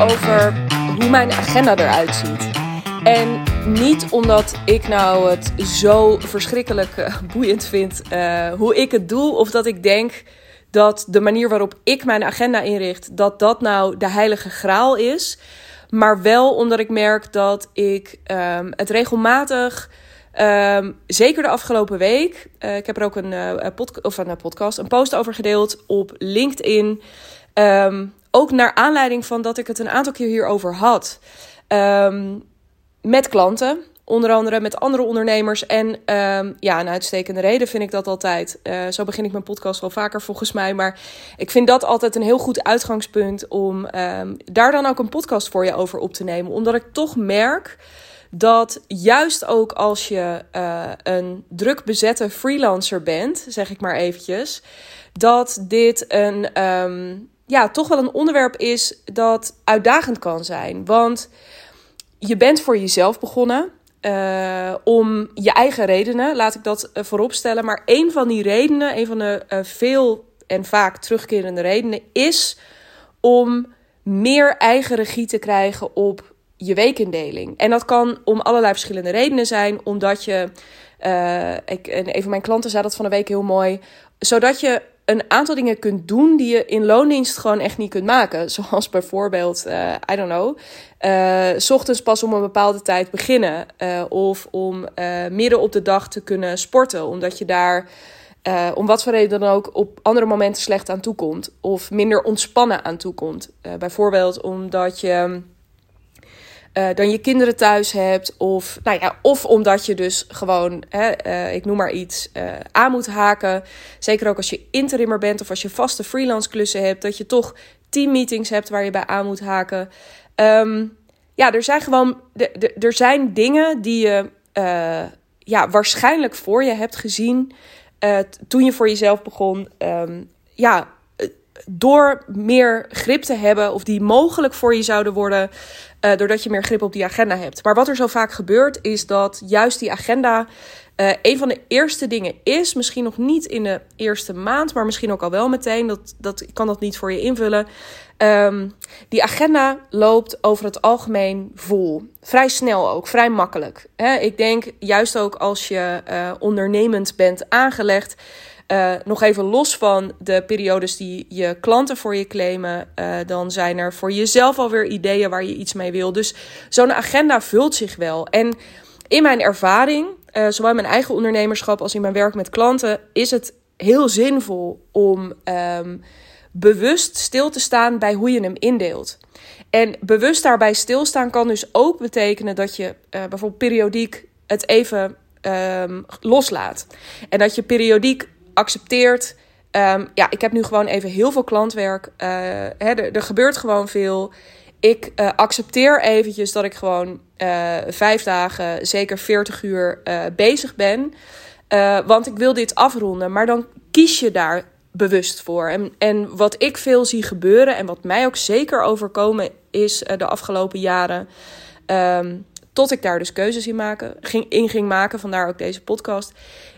over hoe mijn agenda eruit ziet. En niet omdat ik nou het zo verschrikkelijk eh, boeiend vind uh, hoe ik het doe, of dat ik denk dat de manier waarop ik mijn agenda inricht, dat dat nou de heilige graal is. Maar wel omdat ik merk dat ik um, het regelmatig Um, zeker de afgelopen week. Uh, ik heb er ook een, of een podcast, een post over gedeeld op LinkedIn. Um, ook naar aanleiding van dat ik het een aantal keer hierover had. Um, met klanten, onder andere met andere ondernemers. En um, ja, een uitstekende reden vind ik dat altijd. Uh, zo begin ik mijn podcast wel vaker volgens mij. Maar ik vind dat altijd een heel goed uitgangspunt om um, daar dan ook een podcast voor je over op te nemen. Omdat ik toch merk dat juist ook als je uh, een druk bezette freelancer bent, zeg ik maar eventjes, dat dit een ja, toch wel een onderwerp is dat uitdagend kan zijn. Want je bent voor jezelf begonnen. Uh, om je eigen redenen, laat ik dat uh, voorop stellen. Maar een van die redenen, een van de uh, veel en vaak terugkerende redenen, is om meer eigen regie te krijgen op je weekindeling. En dat kan om allerlei verschillende redenen zijn. Omdat je, ik, een van mijn klanten zei dat van de week heel mooi, zodat je een aantal dingen kunt doen die je in loondienst gewoon echt niet kunt maken. Zoals bijvoorbeeld, uh, I don't know, uh, s ochtends pas om een bepaalde tijd beginnen. Uh, of om midden op de dag te kunnen sporten, omdat je daar... om wat voor reden dan ook op andere momenten slecht aan toe komt. Of minder ontspannen aan toe komt. bijvoorbeeld omdat je uh, dan je kinderen thuis hebt. Of, nou ja, of omdat je dus gewoon, hè, uh, ik noem maar iets, uh, aan moet haken. Zeker ook als je interimmer bent of als je vaste freelance klussen hebt. Dat je toch teammeetings hebt waar je bij aan moet haken. Um, ja, er zijn gewoon, er zijn dingen die je ja, waarschijnlijk voor je hebt gezien toen je voor jezelf begon. Um, ja, door meer grip te hebben, of die mogelijk voor je zouden worden, uh, doordat je meer grip op die agenda hebt. Maar wat er zo vaak gebeurt, is dat juist die agenda uh, een van de eerste dingen is. Misschien nog niet in de eerste maand, maar misschien ook al wel meteen. Dat, dat, ik kan dat niet voor je invullen. Um, die agenda loopt over het algemeen vol. Vrij snel ook, vrij makkelijk. Ik denk juist ook als je uh, ondernemend bent aangelegd uh, nog even los van de periodes die je klanten voor je claimen, uh, dan zijn er voor jezelf alweer ideeën waar je iets mee wil. Dus zo'n agenda vult zich wel. En in mijn ervaring, uh, zowel in mijn eigen ondernemerschap als in mijn werk met klanten, is het heel zinvol om um, bewust stil te staan bij hoe je hem indeelt. En bewust daarbij stilstaan kan dus ook betekenen dat je bijvoorbeeld periodiek het even um, loslaat. En dat je periodiek accepteert. Um, ja, ik heb nu gewoon even heel veel klantwerk. Uh, hè, er, gebeurt gewoon veel. Ik uh, accepteer eventjes dat ik gewoon uh, vijf dagen, zeker 40 uur bezig ben. want ik wil dit afronden. Maar dan kies je daar bewust voor. En, en wat ik veel zie gebeuren en wat mij ook zeker overkomen is de afgelopen jaren. Um, tot ik daar dus keuzes in, maken, ging, in ging maken, vandaar ook deze podcast.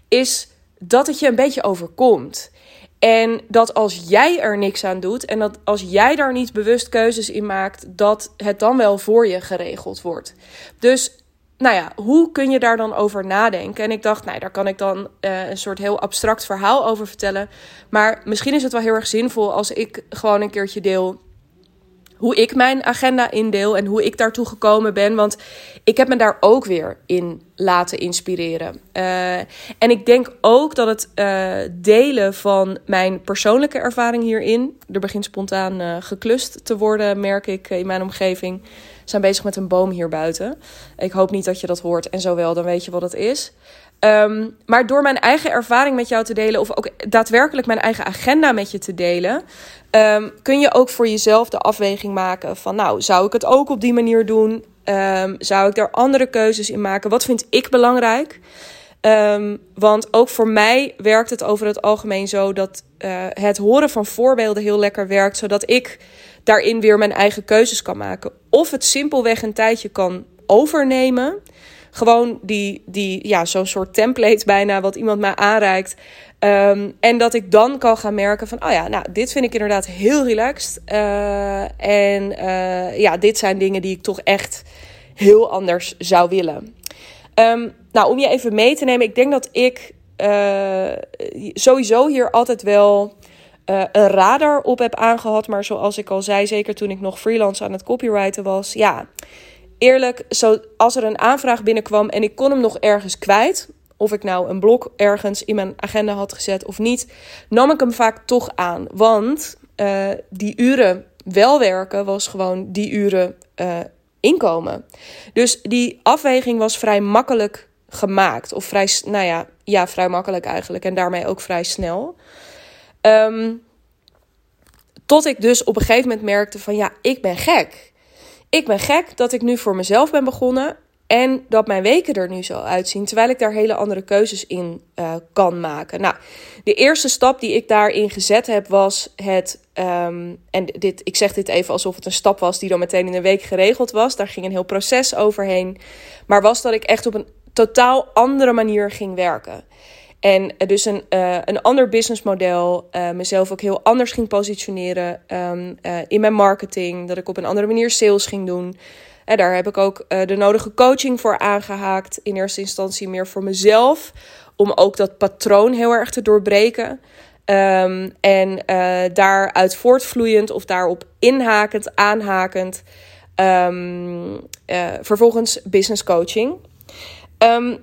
Is dat het je een beetje overkomt. En dat als jij er niks aan doet en dat als jij daar niet bewust keuzes in maakt, dat het dan wel voor je geregeld wordt. Dus nou ja, hoe kun je daar dan over nadenken? En ik dacht, nou, daar kan ik dan uh, een soort heel abstract verhaal over vertellen. Maar misschien is het wel heel erg zinvol als ik gewoon een keertje deel hoe ik mijn agenda indeel en hoe ik daartoe gekomen ben. Want ik heb me daar ook weer in laten inspireren. Uh, en ik denk ook dat het uh, delen van mijn persoonlijke ervaring hierin. Er begint spontaan uh, geklust te worden, merk ik in mijn omgeving. We zijn bezig met een boom hier buiten. Ik hoop niet dat je dat hoort. En zo wel, dan weet je wat het is. Um, maar door mijn eigen ervaring met jou te delen, of ook daadwerkelijk mijn eigen agenda met je te delen, um, kun je ook voor jezelf de afweging maken van, nou, zou ik het ook op die manier doen? Um, zou ik daar andere keuzes in maken? Wat vind ik belangrijk? want ook voor mij werkt het over het algemeen zo dat uh, het horen van voorbeelden heel lekker werkt, zodat ik daarin weer mijn eigen keuzes kan maken. Of het simpelweg een tijdje kan overnemen Gewoon die, die ja, zo'n soort template bijna, wat iemand mij aanreikt. Ehm, en dat ik dan kan gaan merken van, oh ja, nou, dit vind ik inderdaad heel relaxed. Uh, en uh, ja, dit zijn dingen die ik toch echt heel anders zou willen. Um, nou, om je even mee te nemen, ik denk dat ik uh, sowieso hier altijd wel een radar op heb aangehad. Maar zoals ik al zei, zeker toen ik nog freelance aan het copywriten was, ja, eerlijk, zo, als er een aanvraag binnenkwam en ik kon hem nog ergens kwijt, of ik nou een blok ergens in mijn agenda had gezet of niet, nam ik hem vaak toch aan. Want uh, die uren wel werken was gewoon die uren uh, inkomen. Dus die afweging was vrij makkelijk gemaakt. Of vrij, nou ja, ja, vrij makkelijk eigenlijk. En daarmee ook vrij snel. Um, tot ik dus op een gegeven moment merkte van ja, ik ben gek. Ik ben gek dat ik nu voor mezelf ben begonnen. En dat mijn weken er nu zo uitzien, terwijl ik daar hele andere keuzes in uh, kan maken. Nou, de eerste stap die ik daarin gezet heb, was het. Um, en dit, ik zeg dit even alsof het een stap was die dan meteen in een week geregeld was. Daar ging een heel proces overheen. Maar was dat ik echt op een totaal andere manier ging werken. En dus een, uh, een ander businessmodel, uh, mezelf ook heel anders ging positioneren uh, in mijn marketing. Dat ik op een andere manier sales ging doen. En daar heb ik ook de nodige coaching voor aangehaakt. In eerste instantie meer voor mezelf. Om ook dat patroon heel erg te doorbreken. Um, en daaruit voortvloeiend of daarop inhakend, aanhakend. Uh, vervolgens business coaching. Um,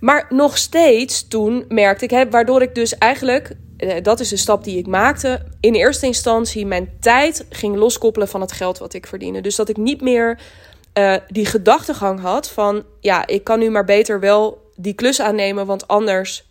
maar nog steeds toen merkte ik, hè, waardoor ik dus eigenlijk, dat is de stap die ik maakte, in eerste instantie mijn tijd ging loskoppelen van het geld wat ik verdiende. Dus dat ik niet meer uh, die gedachtegang had van ja, ik kan nu maar beter wel die klus aannemen, want anders,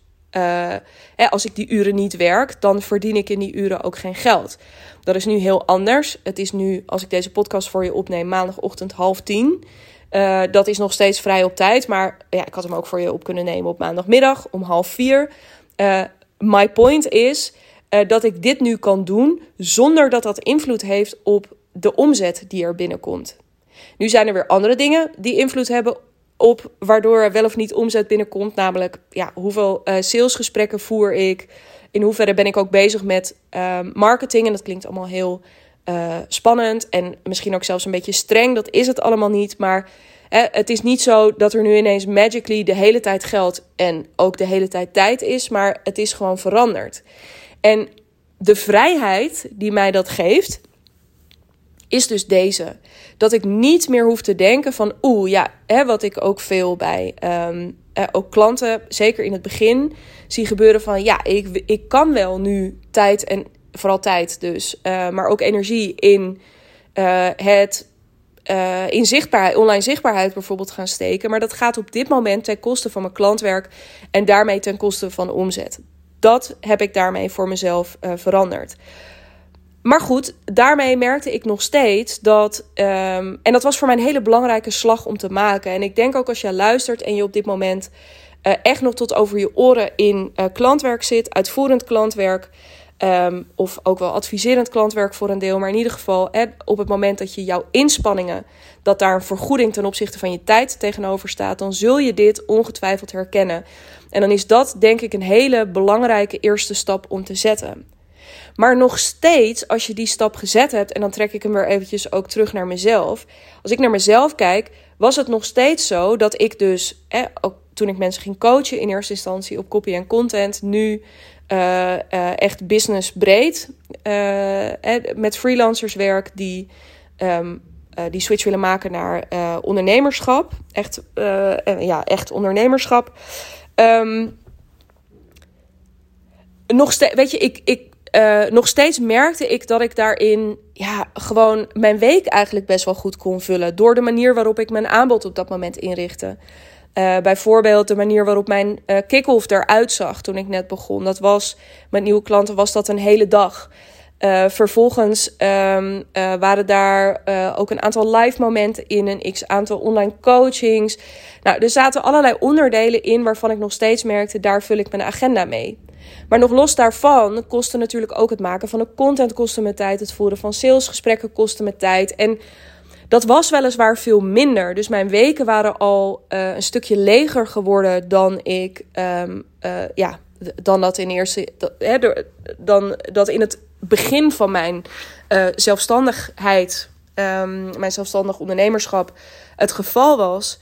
hè, als ik die uren niet werk, dan verdien ik in die uren ook geen geld. Dat is nu heel anders. Het is nu, als ik deze podcast voor je opneem, maandagochtend half tien. Uh, dat is nog steeds vrij op tijd, maar ja, ik had hem ook voor je op kunnen nemen op maandagmiddag om half vier. my point is dat ik dit nu kan doen zonder dat dat invloed heeft op de omzet die er binnenkomt. Nu zijn er weer andere dingen die invloed hebben op waardoor er wel of niet omzet binnenkomt. Namelijk, ja, hoeveel uh, salesgesprekken voer ik? In hoeverre ben ik ook bezig met uh, marketing? En dat klinkt allemaal heel uh, spannend en misschien ook zelfs een beetje streng. Dat is het allemaal niet. Maar het is niet zo dat er nu ineens magically de hele tijd geld en ook de hele tijd tijd is. Maar het is gewoon veranderd. En de vrijheid die mij dat geeft, is dus deze. Dat ik niet meer hoef te denken van, oeh, ja, hè, wat ik ook veel bij um, eh, ook klanten, zeker in het begin, zie gebeuren van, ja, ik, ik kan wel nu tijd en vooral tijd dus, uh, maar ook energie in uh, het uh, online zichtbaarheid bijvoorbeeld gaan steken. Maar dat gaat op dit moment ten koste van mijn klantwerk en daarmee ten koste van omzet. Dat heb ik daarmee voor mezelf veranderd. Maar goed, daarmee merkte ik nog steeds dat. Um, en dat was voor mij een hele belangrijke slag om te maken. En ik denk ook als je luistert en je op dit moment echt nog tot over je oren in klantwerk zit, uitvoerend klantwerk. Um, of ook wel adviserend klantwerk voor een deel. Maar in ieder geval, hè, op het moment dat je jouw inspanningen, dat daar een vergoeding ten opzichte van je tijd tegenover staat, dan zul je dit ongetwijfeld herkennen. En dan is dat denk ik een hele belangrijke eerste stap om te zetten. Maar nog steeds, als je die stap gezet hebt, en dan trek ik hem weer eventjes ook terug naar mezelf. Als ik naar mezelf kijk, was het nog steeds zo dat ik dus, eh, ook toen ik mensen ging coachen, in eerste instantie op copy en content, nu uh, uh, echt business breed, uh, met freelancers werk die um, die switch willen maken naar ondernemerschap. Echt, ja, echt ondernemerschap. Um, nog steeds, weet je, ik, ik, nog steeds merkte ik dat ik daarin ja, gewoon mijn week eigenlijk best wel goed kon vullen. Door de manier waarop ik mijn aanbod op dat moment inrichtte. Uh, bijvoorbeeld de manier waarop mijn uh, kick-off eruit zag toen ik net begon. Dat was met nieuwe klanten was dat een hele dag. Uh, vervolgens um, waren daar ook een aantal live momenten in, een x aantal online coachings. Nou, er zaten allerlei onderdelen in waarvan ik nog steeds merkte, daar vul ik mijn agenda mee. Maar nog los daarvan kostte natuurlijk ook het maken van een content kostte me tijd. Het voeren van salesgesprekken kostte me tijd. En Dat was weliswaar veel minder. Dus mijn weken waren al uh, een stukje leger geworden dan ik, um, uh, ja, dan dat in eerste, hè, dan dat in het begin van mijn uh, zelfstandigheid, um, mijn zelfstandig ondernemerschap, het geval was.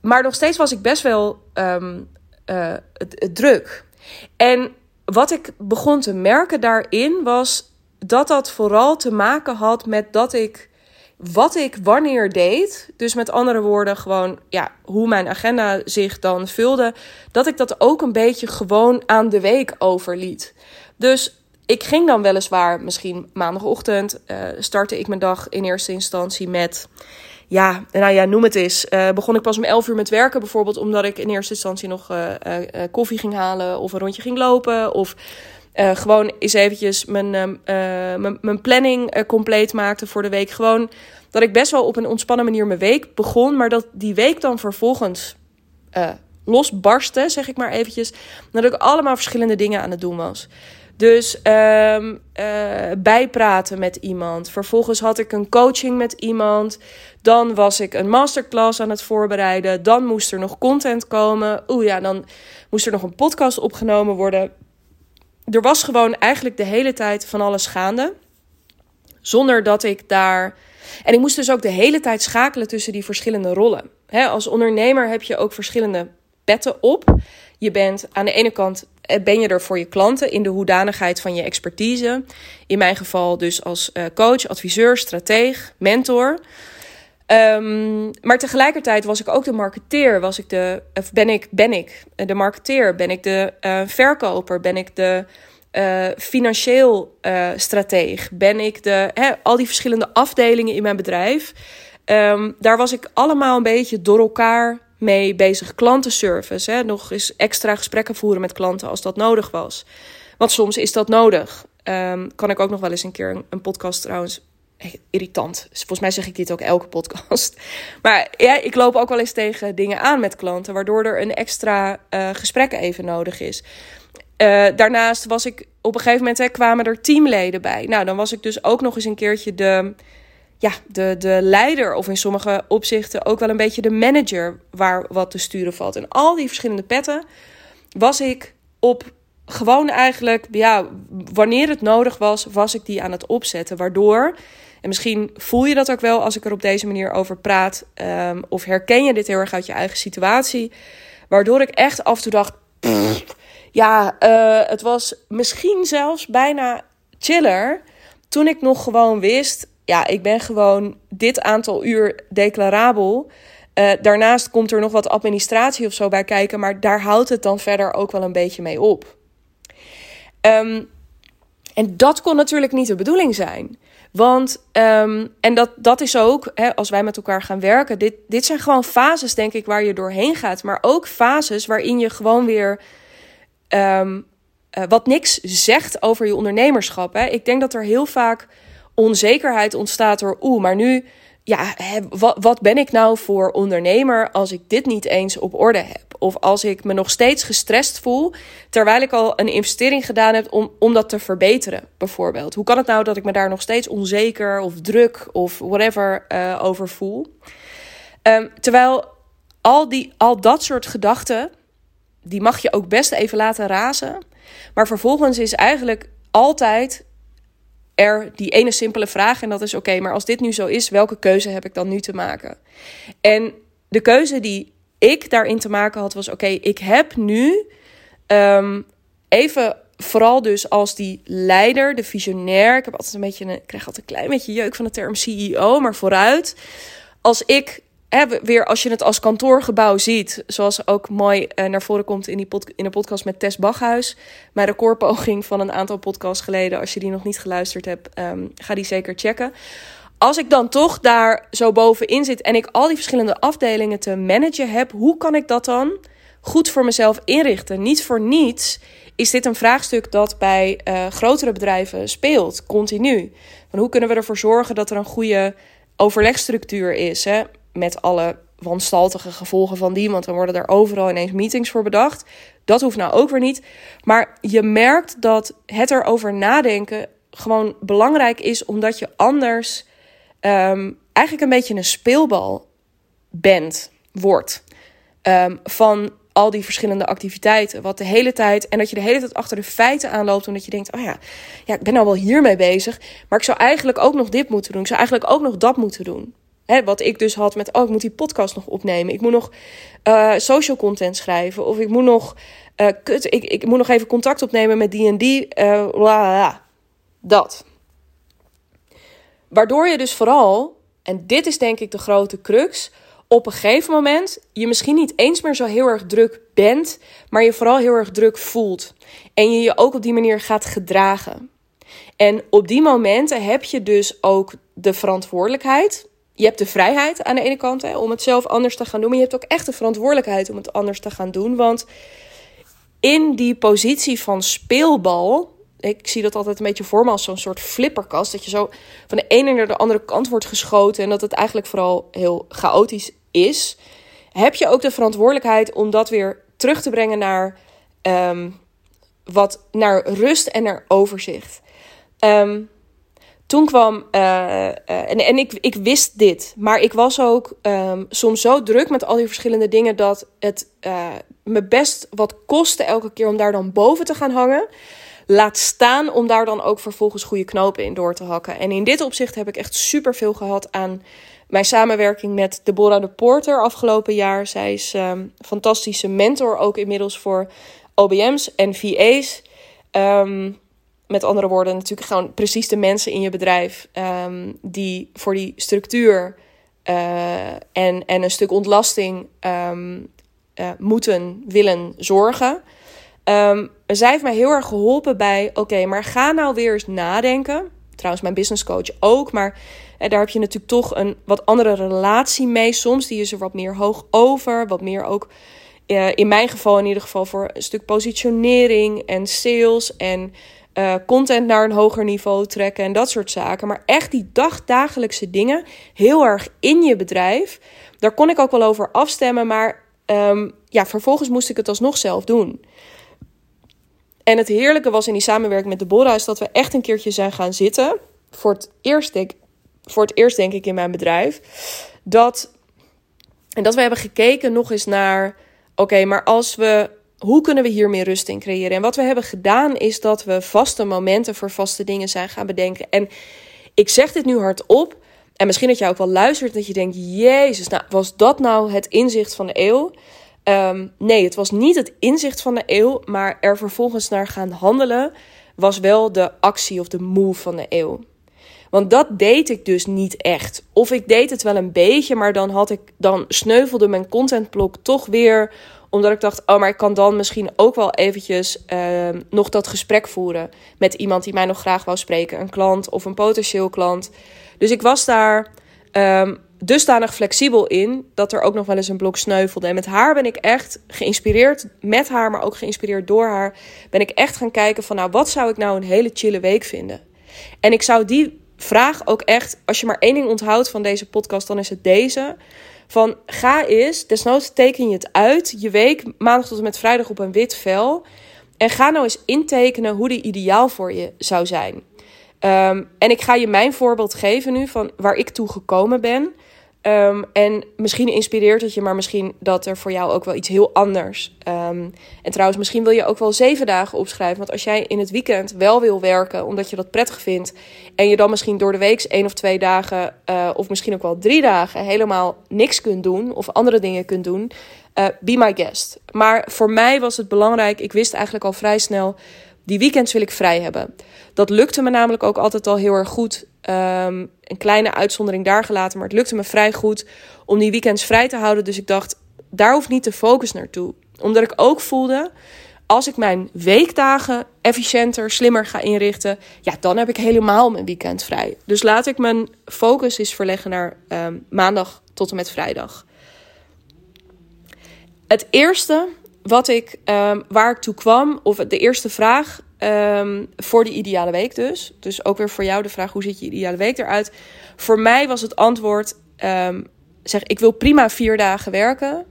Maar nog steeds was ik best wel het druk. En wat ik begon te merken daarin was dat dat vooral te maken had met dat ik wat ik wanneer deed, dus met andere woorden, gewoon ja, hoe mijn agenda zich dan vulde, dat ik dat ook een beetje gewoon aan de week overliet. Dus ik ging dan weliswaar misschien maandagochtend, uh, startte ik mijn dag in eerste instantie met, ja, nou ja, noem het eens. Uh, begon ik pas om 11 uur met werken, bijvoorbeeld omdat ik in eerste instantie nog uh, koffie ging halen of een rondje ging lopen of uh, gewoon eens eventjes mijn, uh, mijn, mijn, planning uh, compleet maakte voor de week. Gewoon dat ik best wel op een ontspannen manier mijn week begon. Maar dat die week dan vervolgens losbarstte, zeg ik maar eventjes. Dat ik allemaal verschillende dingen aan het doen was. Dus ehm, bijpraten met iemand. Vervolgens had ik een coaching met iemand. Dan was ik een masterclass aan het voorbereiden. Dan moest er nog content komen. Oeh ja, dan moest er nog een podcast opgenomen worden er was gewoon eigenlijk de hele tijd van alles gaande. Zonder dat ik daar. En ik moest dus ook de hele tijd schakelen tussen die verschillende rollen. als ondernemer heb je ook verschillende petten op. Je bent aan de ene kant eh, ben je er voor je klanten in de hoedanigheid van je expertise. In mijn geval dus als eh, coach, adviseur, strateeg, mentor. Um, maar tegelijkertijd was ik ook de marketeer. Was ik de, of ben ik, ben ik de marketeer? Ben ik de uh, verkoper? Ben ik de uh, financieel uh, strateeg? Ben ik de, hè, al die verschillende afdelingen in mijn bedrijf? Um, daar was ik allemaal een beetje door elkaar mee bezig. Klantenservice, hè, nog eens extra gesprekken voeren met klanten als dat nodig was. Want soms is dat nodig. Um, kan ik ook nog wel eens een keer een, een podcast trouwens irritant. Dus volgens mij zeg ik dit ook elke podcast. Maar ja, ik loop ook wel eens tegen dingen aan met klanten, waardoor er een extra uh, gesprek even nodig is. Uh, daarnaast was ik op een gegeven moment, kwamen er teamleden bij. Nou, dan was ik dus ook nog eens een keertje de, ja, de, de leider, of in sommige opzichten ook wel een beetje de manager waar wat te sturen valt. En al die verschillende petten was ik op gewoon eigenlijk, ja, wanneer het nodig was, was ik die aan het opzetten. Waardoor en misschien voel je dat ook wel als ik er op deze manier over praat. Um, of herken je dit heel erg uit je eigen situatie. Waardoor ik echt af en toe dacht. ja, uh, het was misschien zelfs bijna chiller. Toen ik nog gewoon wist. Ja, ik ben gewoon dit aantal uur declarabel. Uh, daarnaast komt er nog wat administratie of zo bij kijken. Maar daar houdt het dan verder ook wel een beetje mee op. Um, en dat kon natuurlijk niet de bedoeling zijn. Want, um, en dat, dat is ook, hè, als wij met elkaar gaan werken, dit, dit zijn gewoon fases, denk ik, waar je doorheen gaat. Maar ook fases waarin je gewoon weer um, uh, wat niks zegt over je ondernemerschap. Hè. Ik denk dat er heel vaak onzekerheid ontstaat door, oeh, maar nu, ja, hè, wat, wat ben ik nou voor ondernemer als ik dit niet eens op orde heb? Of als ik me nog steeds gestrest voel, terwijl ik al een investering gedaan heb om, om dat te verbeteren, bijvoorbeeld. Hoe kan het nou dat ik me daar nog steeds onzeker of druk of whatever uh, over voel? Um, terwijl al, die, al dat soort gedachten, die mag je ook best even laten razen. Maar vervolgens is eigenlijk altijd er die ene simpele vraag. En dat is: oké, maar als dit nu zo is, welke keuze heb ik dan nu te maken? En de keuze die ik daarin te maken had, was: oké, ik heb nu um, even vooral dus als die leider, de visionair. Ik heb altijd een beetje, een, krijg altijd een klein beetje jeuk van de term CEO, maar vooruit. Als ik hè, weer, als je het als kantoorgebouw ziet, zoals ook mooi uh, naar voren komt in, die pod, in de podcast met Tess Bachhuis, mijn recordpoging van een aantal podcasts geleden. Als je die nog niet geluisterd hebt, um, ga die zeker checken als ik dan toch daar zo bovenin zit en ik al die verschillende afdelingen te managen heb, hoe kan ik dat dan goed voor mezelf inrichten? Niet voor niets is dit een vraagstuk dat bij uh, grotere bedrijven speelt, continu. Van hoe kunnen we ervoor zorgen dat er een goede overlegstructuur is, hè? met alle wanstaltige gevolgen van die, want dan worden er overal ineens meetings voor bedacht. Dat hoeft nou ook weer niet. Maar je merkt dat het erover nadenken gewoon belangrijk is, omdat je anders um, eigenlijk een beetje een speelbal bent, wordt. Ehm, van al die verschillende activiteiten. Wat de hele tijd. En dat je de hele tijd achter de feiten aanloopt. Omdat je denkt: oh ja, ja, ik ben nou wel hiermee bezig. Maar ik zou eigenlijk ook nog dit moeten doen. Ik zou eigenlijk ook nog dat moeten doen. Hè, wat ik dus had met: oh, ik moet die podcast nog opnemen. Ik moet nog uh, social content schrijven. Of ik moet nog. Kut, ik, ik moet nog even contact opnemen met die en die. Uh, dat. Waardoor je dus vooral. En dit is denk ik de grote crux op een gegeven moment je misschien niet eens meer zo heel erg druk bent, maar je vooral heel erg druk voelt. En je je ook op die manier gaat gedragen. En op die momenten heb je dus ook de verantwoordelijkheid. Je hebt de vrijheid aan de ene kant hè, om het zelf anders te gaan doen, maar je hebt ook echt de verantwoordelijkheid om het anders te gaan doen. Want in die positie van speelbal ik zie dat altijd een beetje voor me als zo'n soort flipperkast. Dat je zo van de ene naar de andere kant wordt geschoten. En dat het eigenlijk vooral heel chaotisch is. Heb je ook de verantwoordelijkheid om dat weer terug te brengen naar, um, wat, naar rust en naar overzicht. Um, toen kwam, uh, uh, en, en ik, ik wist dit, maar ik was ook um, soms zo druk met al die verschillende dingen dat het uh, me best wat kostte elke keer om daar dan boven te gaan hangen. Laat staan om daar dan ook vervolgens goede knopen in door te hakken. En in dit opzicht heb ik echt super veel gehad aan mijn samenwerking met Deborah de Porter afgelopen jaar. Zij is um, fantastische mentor ook inmiddels voor OBM's en VA's. Ehm, met andere woorden, natuurlijk gewoon precies de mensen in je bedrijf um, die voor die structuur uh, en, en een stuk ontlasting uh, moeten, willen zorgen. Zij heeft mij heel erg geholpen bij: oké, maar ga nou weer eens nadenken. Trouwens, mijn business coach ook. Maar eh, daar heb je natuurlijk toch een wat andere relatie mee. Soms die is er wat meer hoog over. Wat meer ook, uh, in mijn geval in ieder geval, voor een stuk positionering en sales. En uh, content naar een hoger niveau trekken en dat soort zaken. Maar echt die dagdagelijkse dingen, heel erg in je bedrijf. Daar kon ik ook wel over afstemmen. Maar um, ja, vervolgens moest ik het alsnog zelf doen. En het heerlijke was in die samenwerking met de is dat we echt een keertje zijn gaan zitten. Voor het eerst, denk, voor het eerst denk ik in mijn bedrijf. Dat, en dat we hebben gekeken nog eens naar, oké, maar als we, hoe kunnen we hier meer rust in creëren? En wat we hebben gedaan is dat we vaste momenten voor vaste dingen zijn gaan bedenken. En ik zeg dit nu hardop. En misschien dat jij ook wel luistert dat je denkt, jezus, nou, was dat nou het inzicht van de eeuw? Um, nee, het was niet het inzicht van de eeuw, maar er vervolgens naar gaan handelen was wel de actie of de move van de eeuw. Want dat deed ik dus niet echt. Of ik deed het wel een beetje, maar dan, had ik, dan sneuvelde mijn contentblok toch weer. Omdat ik dacht, oh, maar ik kan dan misschien ook wel eventjes uh, nog dat gesprek voeren. Met iemand die mij nog graag wou spreken. Een klant of een potentieel klant. Dus ik was daar um, dusdanig flexibel in dat er ook nog wel eens een blok sneuvelde. En met haar ben ik echt geïnspireerd, met haar, maar ook geïnspireerd door haar, ben ik echt gaan kijken van nou, wat zou ik nou een hele chille week vinden? En ik zou die vraag ook echt, als je maar één ding onthoudt van deze podcast, dan is het deze. Van ga eens, desnoods teken je het uit, je week maandag tot en met vrijdag op een wit vel. En ga nou eens intekenen hoe die ideaal voor je zou zijn. Um, en ik ga je mijn voorbeeld geven nu van waar ik toe gekomen ben. Um, en misschien inspireert het je, maar misschien dat er voor jou ook wel iets heel anders. Um, en trouwens, misschien wil je ook wel zeven dagen opschrijven. Want als jij in het weekend wel wil werken, omdat je dat prettig vindt. En je dan misschien door de week één of twee dagen, uh, of misschien ook wel drie dagen, helemaal niks kunt doen. Of andere dingen kunt doen. Uh, be my guest. Maar voor mij was het belangrijk. Ik wist eigenlijk al vrij snel. Die weekends wil ik vrij hebben. Dat lukte me namelijk ook altijd al heel erg goed. Um, een kleine uitzondering daar gelaten, maar het lukte me vrij goed om die weekends vrij te houden. Dus ik dacht, daar hoeft niet de focus naartoe. Omdat ik ook voelde, als ik mijn weekdagen efficiënter, slimmer ga inrichten, ja, dan heb ik helemaal mijn weekend vrij. Dus laat ik mijn focus eens verleggen naar um, maandag tot en met vrijdag. Het eerste wat ik, um, waar ik toe kwam, of de eerste vraag Um, voor die ideale week dus. Dus ook weer voor jou de vraag: hoe ziet je ideale week eruit? Voor mij was het antwoord: um, zeg, ik wil prima vier dagen werken.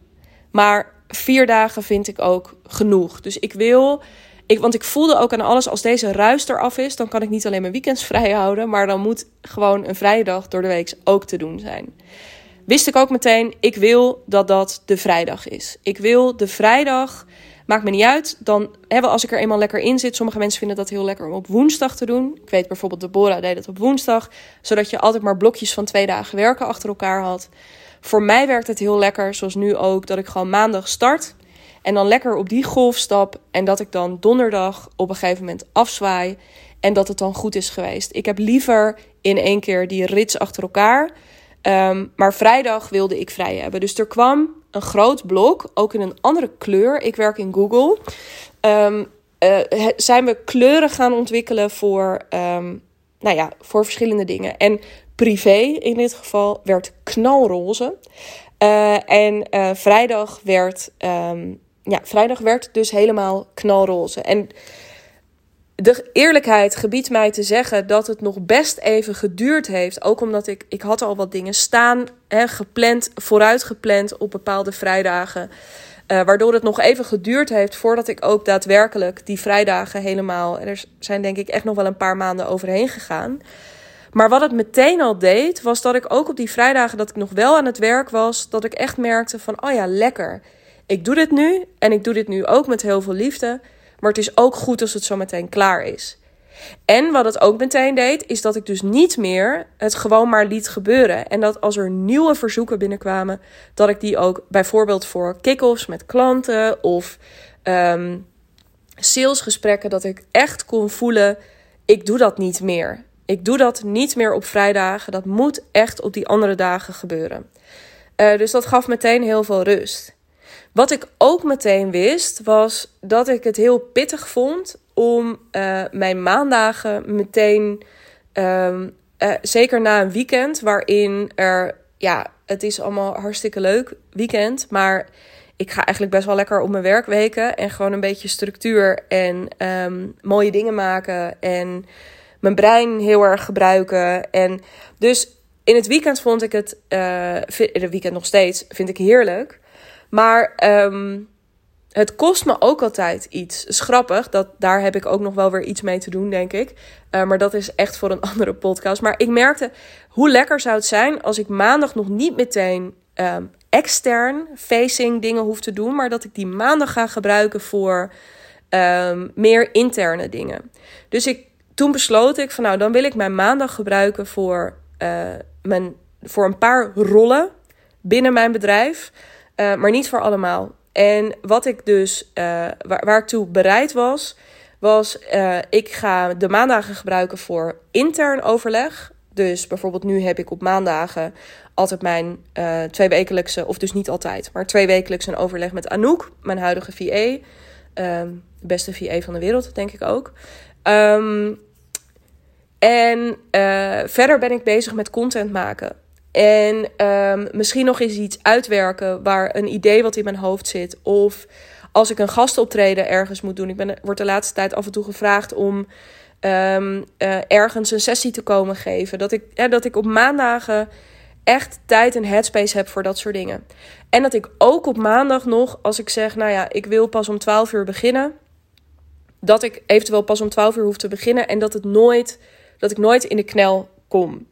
Maar vier dagen vind ik ook genoeg. Dus ik wil Ik, want ik voelde ook aan alles, als deze ruis eraf is, dan kan ik niet alleen mijn weekends vrij houden, maar dan moet gewoon een vrije dag door de week ook te doen zijn. Wist ik ook meteen, ik wil dat dat de vrijdag is. Ik wil de vrijdag, maakt me niet uit. Dan hebben als ik er eenmaal lekker in zit, sommige mensen vinden dat heel lekker om op woensdag te doen. Ik weet bijvoorbeeld, Deborah deed dat op woensdag, zodat je altijd maar blokjes van twee dagen werken achter elkaar had. Voor mij werkt het heel lekker, zoals nu ook, dat ik gewoon maandag start. En dan lekker op die golf stap. En dat ik dan donderdag op een gegeven moment afzwaai. En dat het dan goed is geweest. Ik heb liever in één keer die rits achter elkaar. Ehm, maar vrijdag wilde ik vrij hebben. Dus er kwam een groot blok, ook in een andere kleur. Ik werk in Google. Um, zijn we kleuren gaan ontwikkelen voor, um, nou ja, voor verschillende dingen. En privé in dit geval werd knalroze. Uh, en uh, vrijdag werd ja, vrijdag werd dus helemaal knalroze. En de eerlijkheid gebiedt mij te zeggen dat het nog best even geduurd heeft. Ook omdat ik, ik had al wat dingen staan, hè, gepland, vooruit gepland op bepaalde vrijdagen. Uh, waardoor het nog even geduurd heeft voordat ik ook daadwerkelijk die vrijdagen helemaal. Er zijn denk ik echt nog wel een paar maanden overheen gegaan. Maar wat het meteen al deed, was dat ik ook op die vrijdagen dat ik nog wel aan het werk was, dat ik echt merkte van, oh ja, lekker ik doe dit nu en ik doe dit nu ook met heel veel liefde. Maar het is ook goed als het zo meteen klaar is. En wat het ook meteen deed, is dat ik dus niet meer het gewoon maar liet gebeuren. En dat als er nieuwe verzoeken binnenkwamen, dat ik die ook bijvoorbeeld voor kick-offs met klanten of um, salesgesprekken, dat ik echt kon voelen, ik doe dat niet meer. Ik doe dat niet meer op vrijdagen. Dat moet echt op die andere dagen gebeuren. Uh, dus dat gaf meteen heel veel rust. Wat ik ook meteen wist, was dat ik het heel pittig vond om uh, mijn maandagen meteen, um, uh, zeker na een weekend, waarin er, ja, het is allemaal hartstikke leuk, weekend, maar ik ga eigenlijk best wel lekker op mijn werkweken en gewoon een beetje structuur en um, mooie dingen maken en mijn brein heel erg gebruiken. En dus in het weekend vond ik het, uh, in het weekend nog steeds, vind ik heerlijk. Maar um, het kost me ook altijd iets. Is grappig, dat, daar heb ik ook nog wel weer iets mee te doen, denk ik. Uh, maar dat is echt voor een andere podcast. Maar ik merkte, hoe lekker zou het zijn als ik maandag nog niet meteen um, extern facing dingen hoef te doen. Maar dat ik die maandag ga gebruiken voor um, meer interne dingen. Dus ik, toen besloot ik van nou, dan wil ik mijn maandag gebruiken voor, uh, mijn, voor een paar rollen binnen mijn bedrijf. Uh, maar niet voor allemaal. En wat ik dus, uh, waar, waartoe bereid was, was uh, ik ga de maandagen gebruiken voor intern overleg. Dus bijvoorbeeld nu heb ik op maandagen altijd mijn uh, twee wekelijkse, of dus niet altijd, maar twee wekelijks een overleg met Anouk, mijn huidige VA. Um, de beste VA van de wereld, denk ik ook. Um, en verder ben ik bezig met content maken. En um, misschien nog eens iets uitwerken waar een idee wat in mijn hoofd zit. Of als ik een gastoptreden ergens moet doen. Ik ben, word de laatste tijd af en toe gevraagd om um, uh, ergens een sessie te komen geven. Dat ik, dat ik op maandagen echt tijd en headspace heb voor dat soort dingen. En dat ik ook op maandag nog, als ik zeg, nou ja, ik wil pas om 12 uur beginnen. Dat ik eventueel pas om 12 uur hoef te beginnen. En dat, het nooit, dat ik nooit in de knel kom.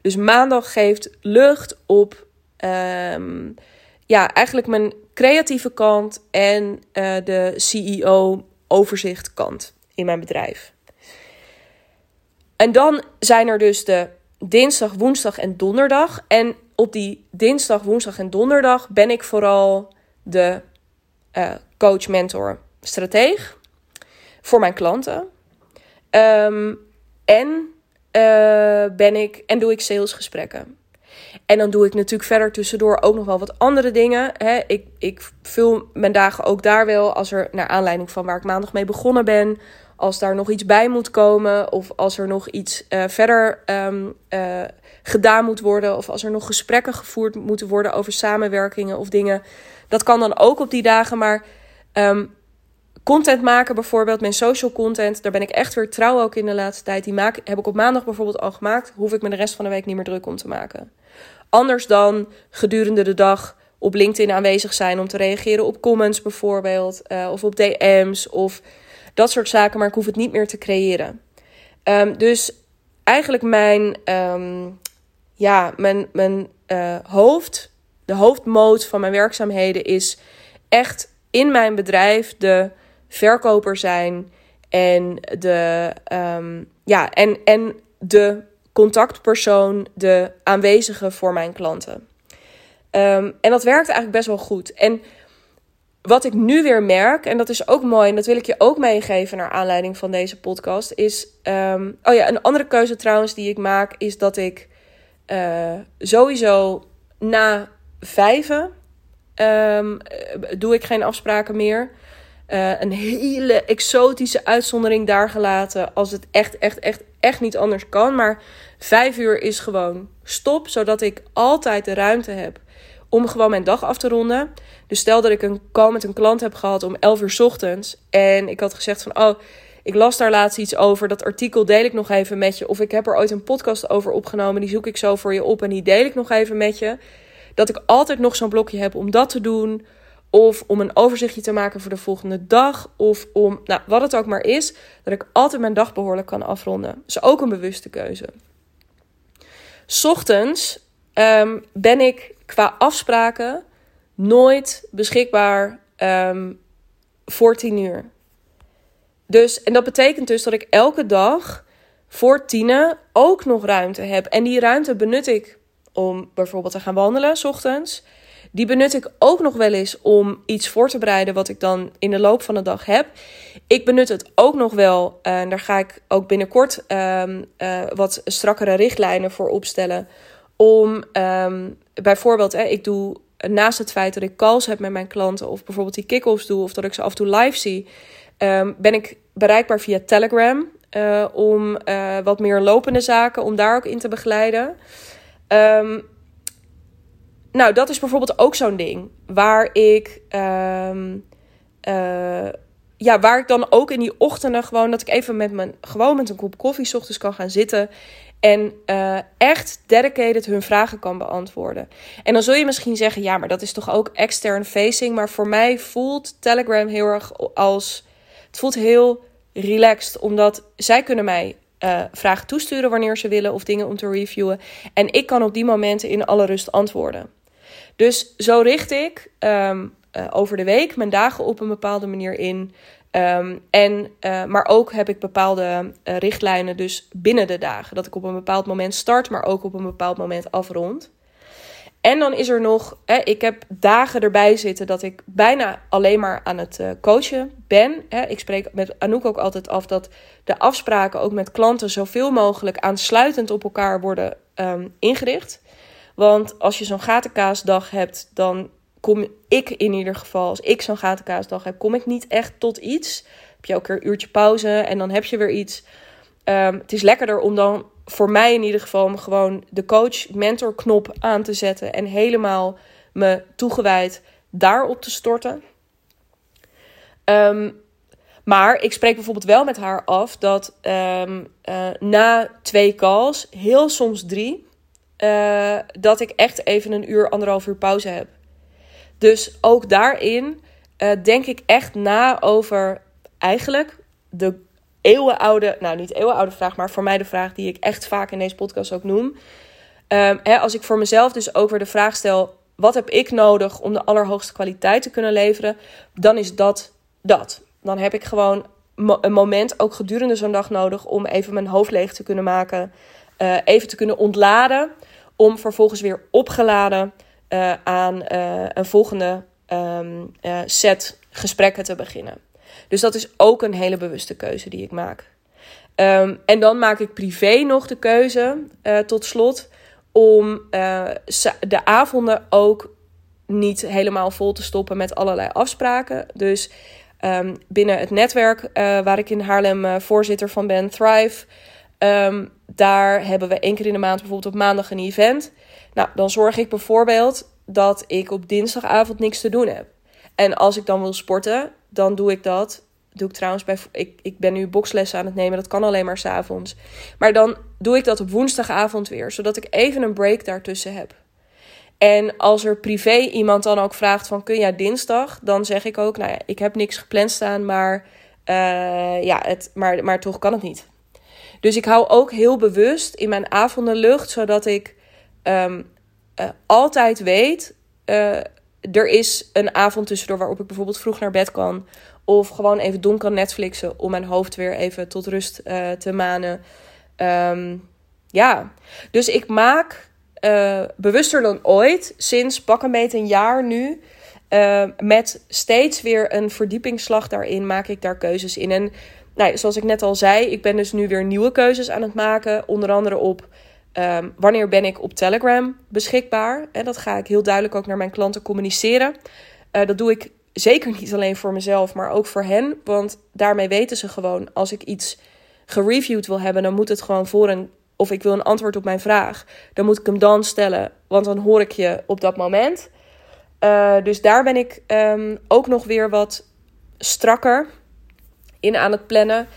Dus maandag geeft lucht op um, ja, eigenlijk mijn creatieve kant en uh, de CEO overzicht kant in mijn bedrijf. En dan zijn er dus de dinsdag, woensdag en donderdag. En op die dinsdag, woensdag en donderdag ben ik vooral de uh, coach, mentor, strateeg voor mijn klanten. Um, en uh, ben ik en doe ik salesgesprekken. En dan doe ik natuurlijk verder tussendoor ook nog wel wat andere dingen. Hè. Ik, ik vul mijn dagen ook daar wel als er, naar aanleiding van waar ik maandag mee begonnen ben, als daar nog iets bij moet komen, of als er nog iets uh, verder um, uh, gedaan moet worden, of als er nog gesprekken gevoerd moeten worden over samenwerkingen of dingen. Dat kan dan ook op die dagen, maar um, Content maken bijvoorbeeld, mijn social content, daar ben ik echt weer trouw ook in de laatste tijd. Die maak, heb ik op maandag bijvoorbeeld al gemaakt. Hoef ik me de rest van de week niet meer druk om te maken. Anders dan gedurende de dag op LinkedIn aanwezig zijn om te reageren op comments bijvoorbeeld. Uh, of op DM's. Of Dat soort zaken, maar ik hoef het niet meer te creëren. Ehm, dus eigenlijk mijn, ehm, ja, mijn, mijn uh, hoofd, de hoofdmoot van mijn werkzaamheden is echt in mijn bedrijf de verkoper zijn en de, um, ja, en, en de contactpersoon, de aanwezige voor mijn klanten. Um, en dat werkt eigenlijk best wel goed. En wat ik nu weer merk, en dat is ook mooi, en dat wil ik je ook meegeven naar aanleiding van deze podcast, is. Um, oh ja, een andere keuze trouwens die ik maak, is dat ik uh, sowieso na vijven um, doe ik geen afspraken meer. Uh, een hele exotische uitzondering daar gelaten als het echt, echt, echt, echt niet anders kan. Maar vijf uur is gewoon stop, zodat ik altijd de ruimte heb om gewoon mijn dag af te ronden. Dus stel dat ik een call met een klant heb gehad om 11 uur ochtends. En ik had gezegd van, oh, ik las daar laatst iets over. Dat artikel deel ik nog even met je. Of ik heb er ooit een podcast over opgenomen. Die zoek ik zo voor je op en die deel ik nog even met je. Dat ik altijd nog zo'n blokje heb om dat te doen. Of om een overzichtje te maken voor de volgende dag. Of om, nou, wat het ook maar is. Dat ik altijd mijn dag behoorlijk kan afronden. Is ook een bewuste keuze. Ochtends um, ben ik qua afspraken nooit beschikbaar um, voor tien uur. Dus, en dat betekent dus dat ik elke dag voor tienen ook nog ruimte heb. En die ruimte benut ik om bijvoorbeeld te gaan wandelen, s ochtends. Die benut ik ook nog wel eens om iets voor te bereiden wat ik dan in de loop van de dag heb. Ik benut het ook nog wel, en daar ga ik ook binnenkort um, uh, wat strakkere richtlijnen voor opstellen om um, bijvoorbeeld, hè, ik doe naast het feit dat ik calls heb met mijn klanten, of bijvoorbeeld die kick-offs doe, of dat ik ze af en toe live zie, um, ben ik bereikbaar via Telegram. Uh, om wat meer lopende zaken, om daar ook in te begeleiden. Um, nou, dat is bijvoorbeeld ook zo'n ding waar ik. Um, uh, ja, waar ik dan ook in die ochtenden gewoon dat ik even met mijn gewoon met een kop koffie ochtends kan gaan zitten en uh, echt dedicated hun vragen kan beantwoorden. En dan zul je misschien zeggen, ja, maar dat is toch ook extern facing. Maar voor mij voelt Telegram heel erg als. Het voelt heel relaxed, omdat zij kunnen mij uh, vragen toesturen wanneer ze willen of dingen om te reviewen. En ik kan op die momenten in alle rust antwoorden. Dus zo richt ik um, uh, over de week mijn dagen op een bepaalde manier in. Um, en, uh, maar ook heb ik bepaalde uh, richtlijnen dus binnen de dagen. Dat ik op een bepaald moment start, maar ook op een bepaald moment afrond. En dan is er nog, hè, ik heb dagen erbij zitten dat ik bijna alleen maar aan het coachen ben. Hè. Ik spreek met Anouk ook altijd af dat de afspraken ook met klanten zoveel mogelijk aansluitend op elkaar worden um, ingericht. Want als je zo'n gatenkaasdag hebt, dan kom ik in ieder geval, als ik zo'n gatenkaasdag heb, kom ik niet echt tot iets. Heb je ook een uurtje pauze en dan heb je weer iets. Um, het is lekkerder om dan voor mij in ieder geval gewoon de coach-mentor knop aan te zetten en helemaal me toegewijd daarop te storten. Um, maar ik spreek bijvoorbeeld wel met haar af dat um, uh, na twee calls, heel soms drie, uh, dat ik echt even een uur, anderhalf uur pauze heb. Dus ook daarin uh, denk ik echt na over eigenlijk de eeuwenoude, nou niet eeuwenoude vraag, maar voor mij de vraag die ik echt vaak in deze podcast ook noem. Um, hè, als ik voor mezelf dus ook weer de vraag stel: wat heb ik nodig om de allerhoogste kwaliteit te kunnen leveren? Dan is dat dat. Dan heb ik gewoon een moment, ook gedurende zo'n dag nodig, om even mijn hoofd leeg te kunnen maken. Uh, even te kunnen ontladen, om vervolgens weer opgeladen uh, aan uh, een volgende um, set gesprekken te beginnen. Dus dat is ook een hele bewuste keuze die ik maak. Um, en dan maak ik privé nog de keuze, tot slot, om de avonden ook niet helemaal vol te stoppen met allerlei afspraken. Dus um, binnen het netwerk waar ik in Haarlem voorzitter van ben, Thrive, um, daar hebben we één keer in de maand bijvoorbeeld op maandag een event. Nou, dan zorg ik bijvoorbeeld dat ik op dinsdagavond niks te doen heb. En als ik dan wil sporten, dan doe ik dat. Doe ik trouwens bij. Ik, ik ben nu boxlessen aan het nemen. Dat kan alleen maar s'avonds. Maar dan doe ik dat op woensdagavond weer. Zodat ik even een break daartussen heb. En als er privé iemand dan ook vraagt van kun jij dinsdag? Dan zeg ik ook, nou ja, ik heb niks gepland staan, maar Uh, ja, het, maar, maar toch kan het niet. Dus ik hou ook heel bewust in mijn avonden lucht, zodat ik um, uh, altijd weet. Uh, er is een avond tussendoor waarop ik bijvoorbeeld vroeg naar bed kan. Of gewoon even dom kan Netflixen om mijn hoofd weer even tot rust uh, te manen. Um, ja, dus ik maak bewuster dan ooit, sinds pak een beetje een jaar nu, met steeds weer een verdiepingsslag daarin, maak ik daar keuzes in. En nou, zoals ik net al zei, ik ben dus nu weer nieuwe keuzes aan het maken. Onder andere op um, wanneer ben ik op Telegram beschikbaar. En dat ga ik heel duidelijk ook naar mijn klanten communiceren. Uh, dat doe ik zeker niet alleen voor mezelf, maar ook voor hen. Want daarmee weten ze gewoon, als ik iets gereviewd wil hebben, dan moet het gewoon voor een. Of ik wil een antwoord op mijn vraag. Dan moet ik hem dan stellen, want dan hoor ik je op dat moment. Uh, dus daar ben ik um, ook nog weer wat strakker in aan het plannen.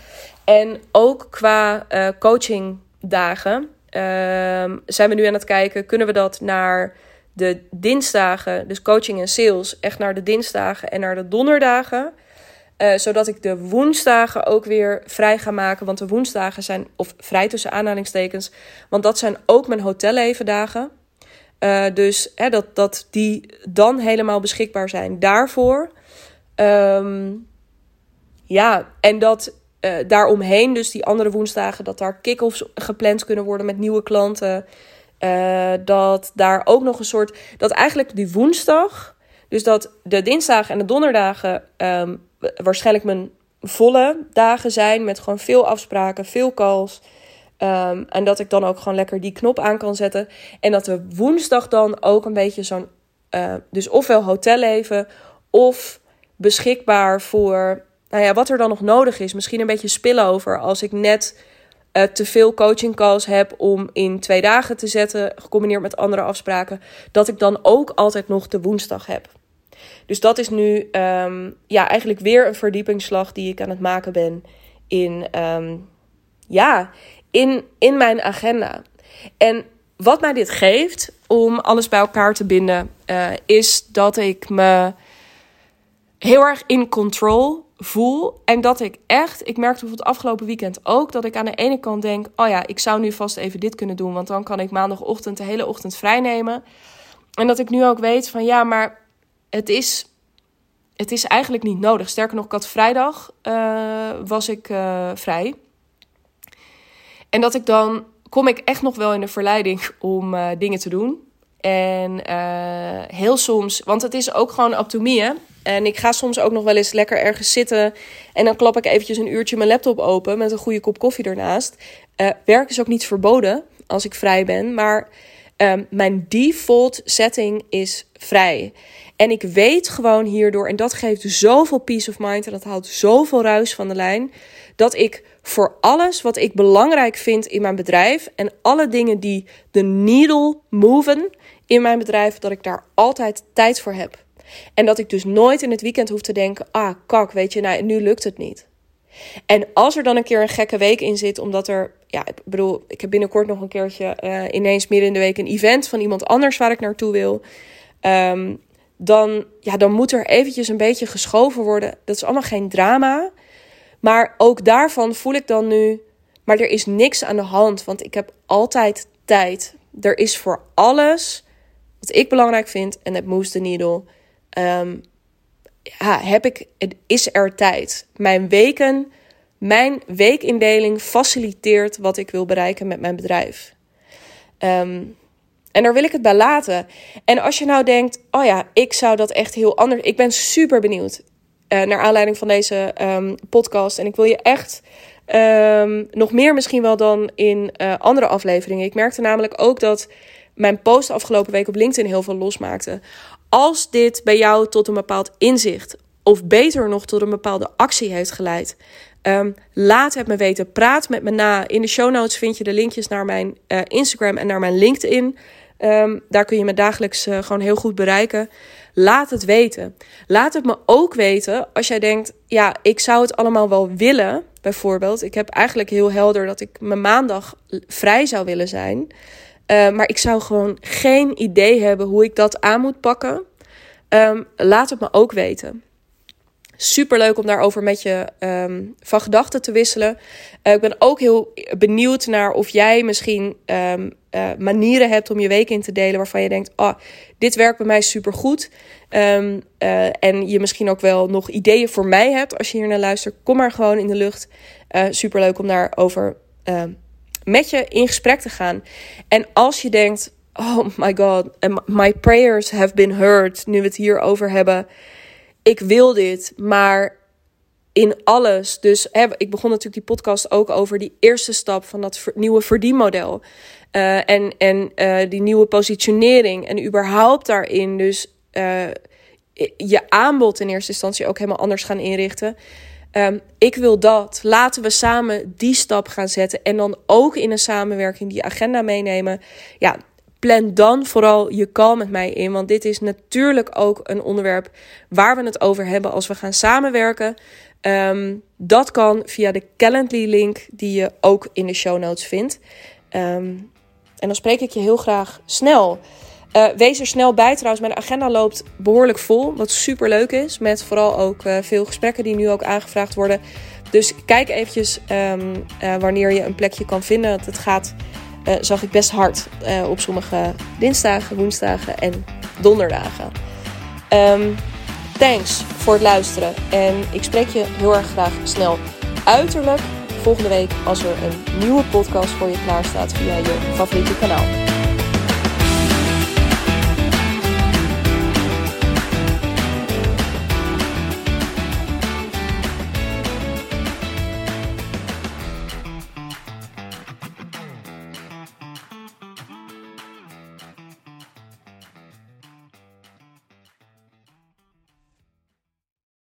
En ook qua uh, coachingdagen uh, zijn we nu aan het kijken, kunnen we dat naar de dinsdagen, dus coaching en sales, echt naar de dinsdagen en naar de donderdagen. Uh, zodat ik de woensdagen ook weer vrij ga maken. Want de woensdagen zijn, of vrij tussen aanhalingstekens, want dat zijn ook mijn hotellevendagen. Uh, dus hè, dat, dat die dan helemaal beschikbaar zijn daarvoor. Um, ja, en dat uh, daaromheen, dus die andere woensdagen, dat daar kick-offs gepland kunnen worden met nieuwe klanten. Uh, dat daar ook nog een soort. Dat eigenlijk die woensdag. Dus dat de dinsdagen en de donderdagen um, waarschijnlijk mijn volle dagen zijn. Met gewoon veel afspraken, veel calls. Um, en dat ik dan ook gewoon lekker die knop aan kan zetten. En dat de woensdag dan ook een beetje zo'n. Uh, dus ofwel hotelleven. Of beschikbaar voor nou ja, wat er dan nog nodig is. Misschien een beetje spillover als ik net uh, te veel coaching calls heb om in twee dagen te zetten, gecombineerd met andere afspraken, dat ik dan ook altijd nog de woensdag heb. Dus dat is nu um, ja, eigenlijk weer een verdiepingsslag die ik aan het maken ben in, um, ja, in, in mijn agenda. En wat mij dit geeft om alles bij elkaar te binden, uh, is dat ik me heel erg in control voel. En dat ik echt, ik merkte bijvoorbeeld afgelopen weekend ook, dat ik aan de ene kant denk: oh ja, ik zou nu vast even dit kunnen doen, want dan kan ik maandagochtend de hele ochtend vrij nemen. En dat ik nu ook weet van ja, maar het is, het is eigenlijk niet nodig. Sterker nog, ik vrijdag uh, was ik uh, vrij. En dat ik dan kom ik echt nog wel in de verleiding om uh, dingen te doen. En heel soms, want het is ook gewoon optomie, en ik ga soms ook nog wel eens lekker ergens zitten. En dan klap ik eventjes een uurtje mijn laptop open met een goede kop koffie ernaast. Uh, werk is ook niet verboden als ik vrij ben. Maar um, mijn default setting is vrij. En ik weet gewoon hierdoor, en dat geeft zoveel peace of mind en dat houdt zoveel ruis van de lijn, dat ik voor alles wat ik belangrijk vind in mijn bedrijf en alle dingen die de needle moven in mijn bedrijf, dat ik daar altijd tijd voor heb. En dat ik dus nooit in het weekend hoef te denken: ah, kak, weet je, nou, nu lukt het niet. En als er dan een keer een gekke week in zit, omdat er, ja, ik bedoel, ik heb binnenkort nog een keertje uh, ineens midden in de week een event van iemand anders waar ik naartoe wil. Um, dan, ja, dan moet er eventjes een beetje geschoven worden. Dat is allemaal geen drama. Maar ook daarvan voel ik dan nu, maar er is niks aan de hand, want ik heb altijd tijd. Er is voor alles wat ik belangrijk vind en het moves the needle um, ja, heb ik, is er tijd. Mijn weken, mijn weekindeling faciliteert wat ik wil bereiken met mijn bedrijf. Um, en daar wil ik het bij laten. En als je nou denkt, oh ja, ik zou dat echt heel anders. Ik ben super benieuwd uh, naar aanleiding van deze um, podcast. En ik wil je echt nog meer misschien wel dan in uh, andere afleveringen. Ik merkte namelijk ook dat mijn post afgelopen week op LinkedIn heel veel losmaakte. Als dit bij jou tot een bepaald inzicht, of beter nog tot een bepaalde actie heeft geleid, um, laat het me weten. Praat met me na. In de show notes vind je de linkjes naar mijn uh, Instagram en naar mijn LinkedIn. Um, daar kun je me dagelijks uh, gewoon heel goed bereiken. Laat het weten. Laat het me ook weten als jij denkt: ja, ik zou het allemaal wel willen. Bijvoorbeeld, ik heb eigenlijk heel helder dat ik mijn maandag vrij zou willen zijn. Uh, maar ik zou gewoon geen idee hebben hoe ik dat aan moet pakken. Um, laat het me ook weten. Super leuk om daarover met je ehm, van gedachten te wisselen. Uh, ik ben ook heel benieuwd naar of jij misschien um, uh, manieren hebt om je week in te delen waarvan je denkt: oh, dit werkt bij mij super goed. En je misschien ook wel nog ideeën voor mij hebt als je hier naar luistert. Kom maar gewoon in de lucht. super leuk om daarover met je in gesprek te gaan. En als je denkt: oh my god, my prayers have been heard. Nu we het hier over hebben ik wil dit, maar in alles. Dus hè, ik begon natuurlijk die podcast ook over die eerste stap van dat nieuwe verdienmodel. Uh, en en uh, die nieuwe positionering. En überhaupt daarin dus uh, je aanbod in eerste instantie ook helemaal anders gaan inrichten. Um, ik wil dat. Laten we samen die stap gaan zetten. En dan ook in een samenwerking die agenda meenemen. Ja, plan dan vooral je call met mij in. Want dit is natuurlijk ook een onderwerp waar we het over hebben als we gaan samenwerken. Um, dat kan via de Calendly-link die je ook in de show notes vindt. Um, en dan spreek ik je heel graag snel. Uh, wees er snel bij trouwens. Mijn agenda loopt behoorlijk vol. Wat super leuk is. Met vooral ook uh, veel gesprekken die nu ook aangevraagd worden. Dus kijk eventjes um, uh, wanneer je een plekje kan vinden. Het gaat zag ik best hard op sommige dinsdagen, woensdagen en donderdagen. Um, thanks voor het luisteren en ik spreek je heel erg graag snel uiterlijk volgende week als er een nieuwe podcast voor je klaar staat via je favoriete kanaal.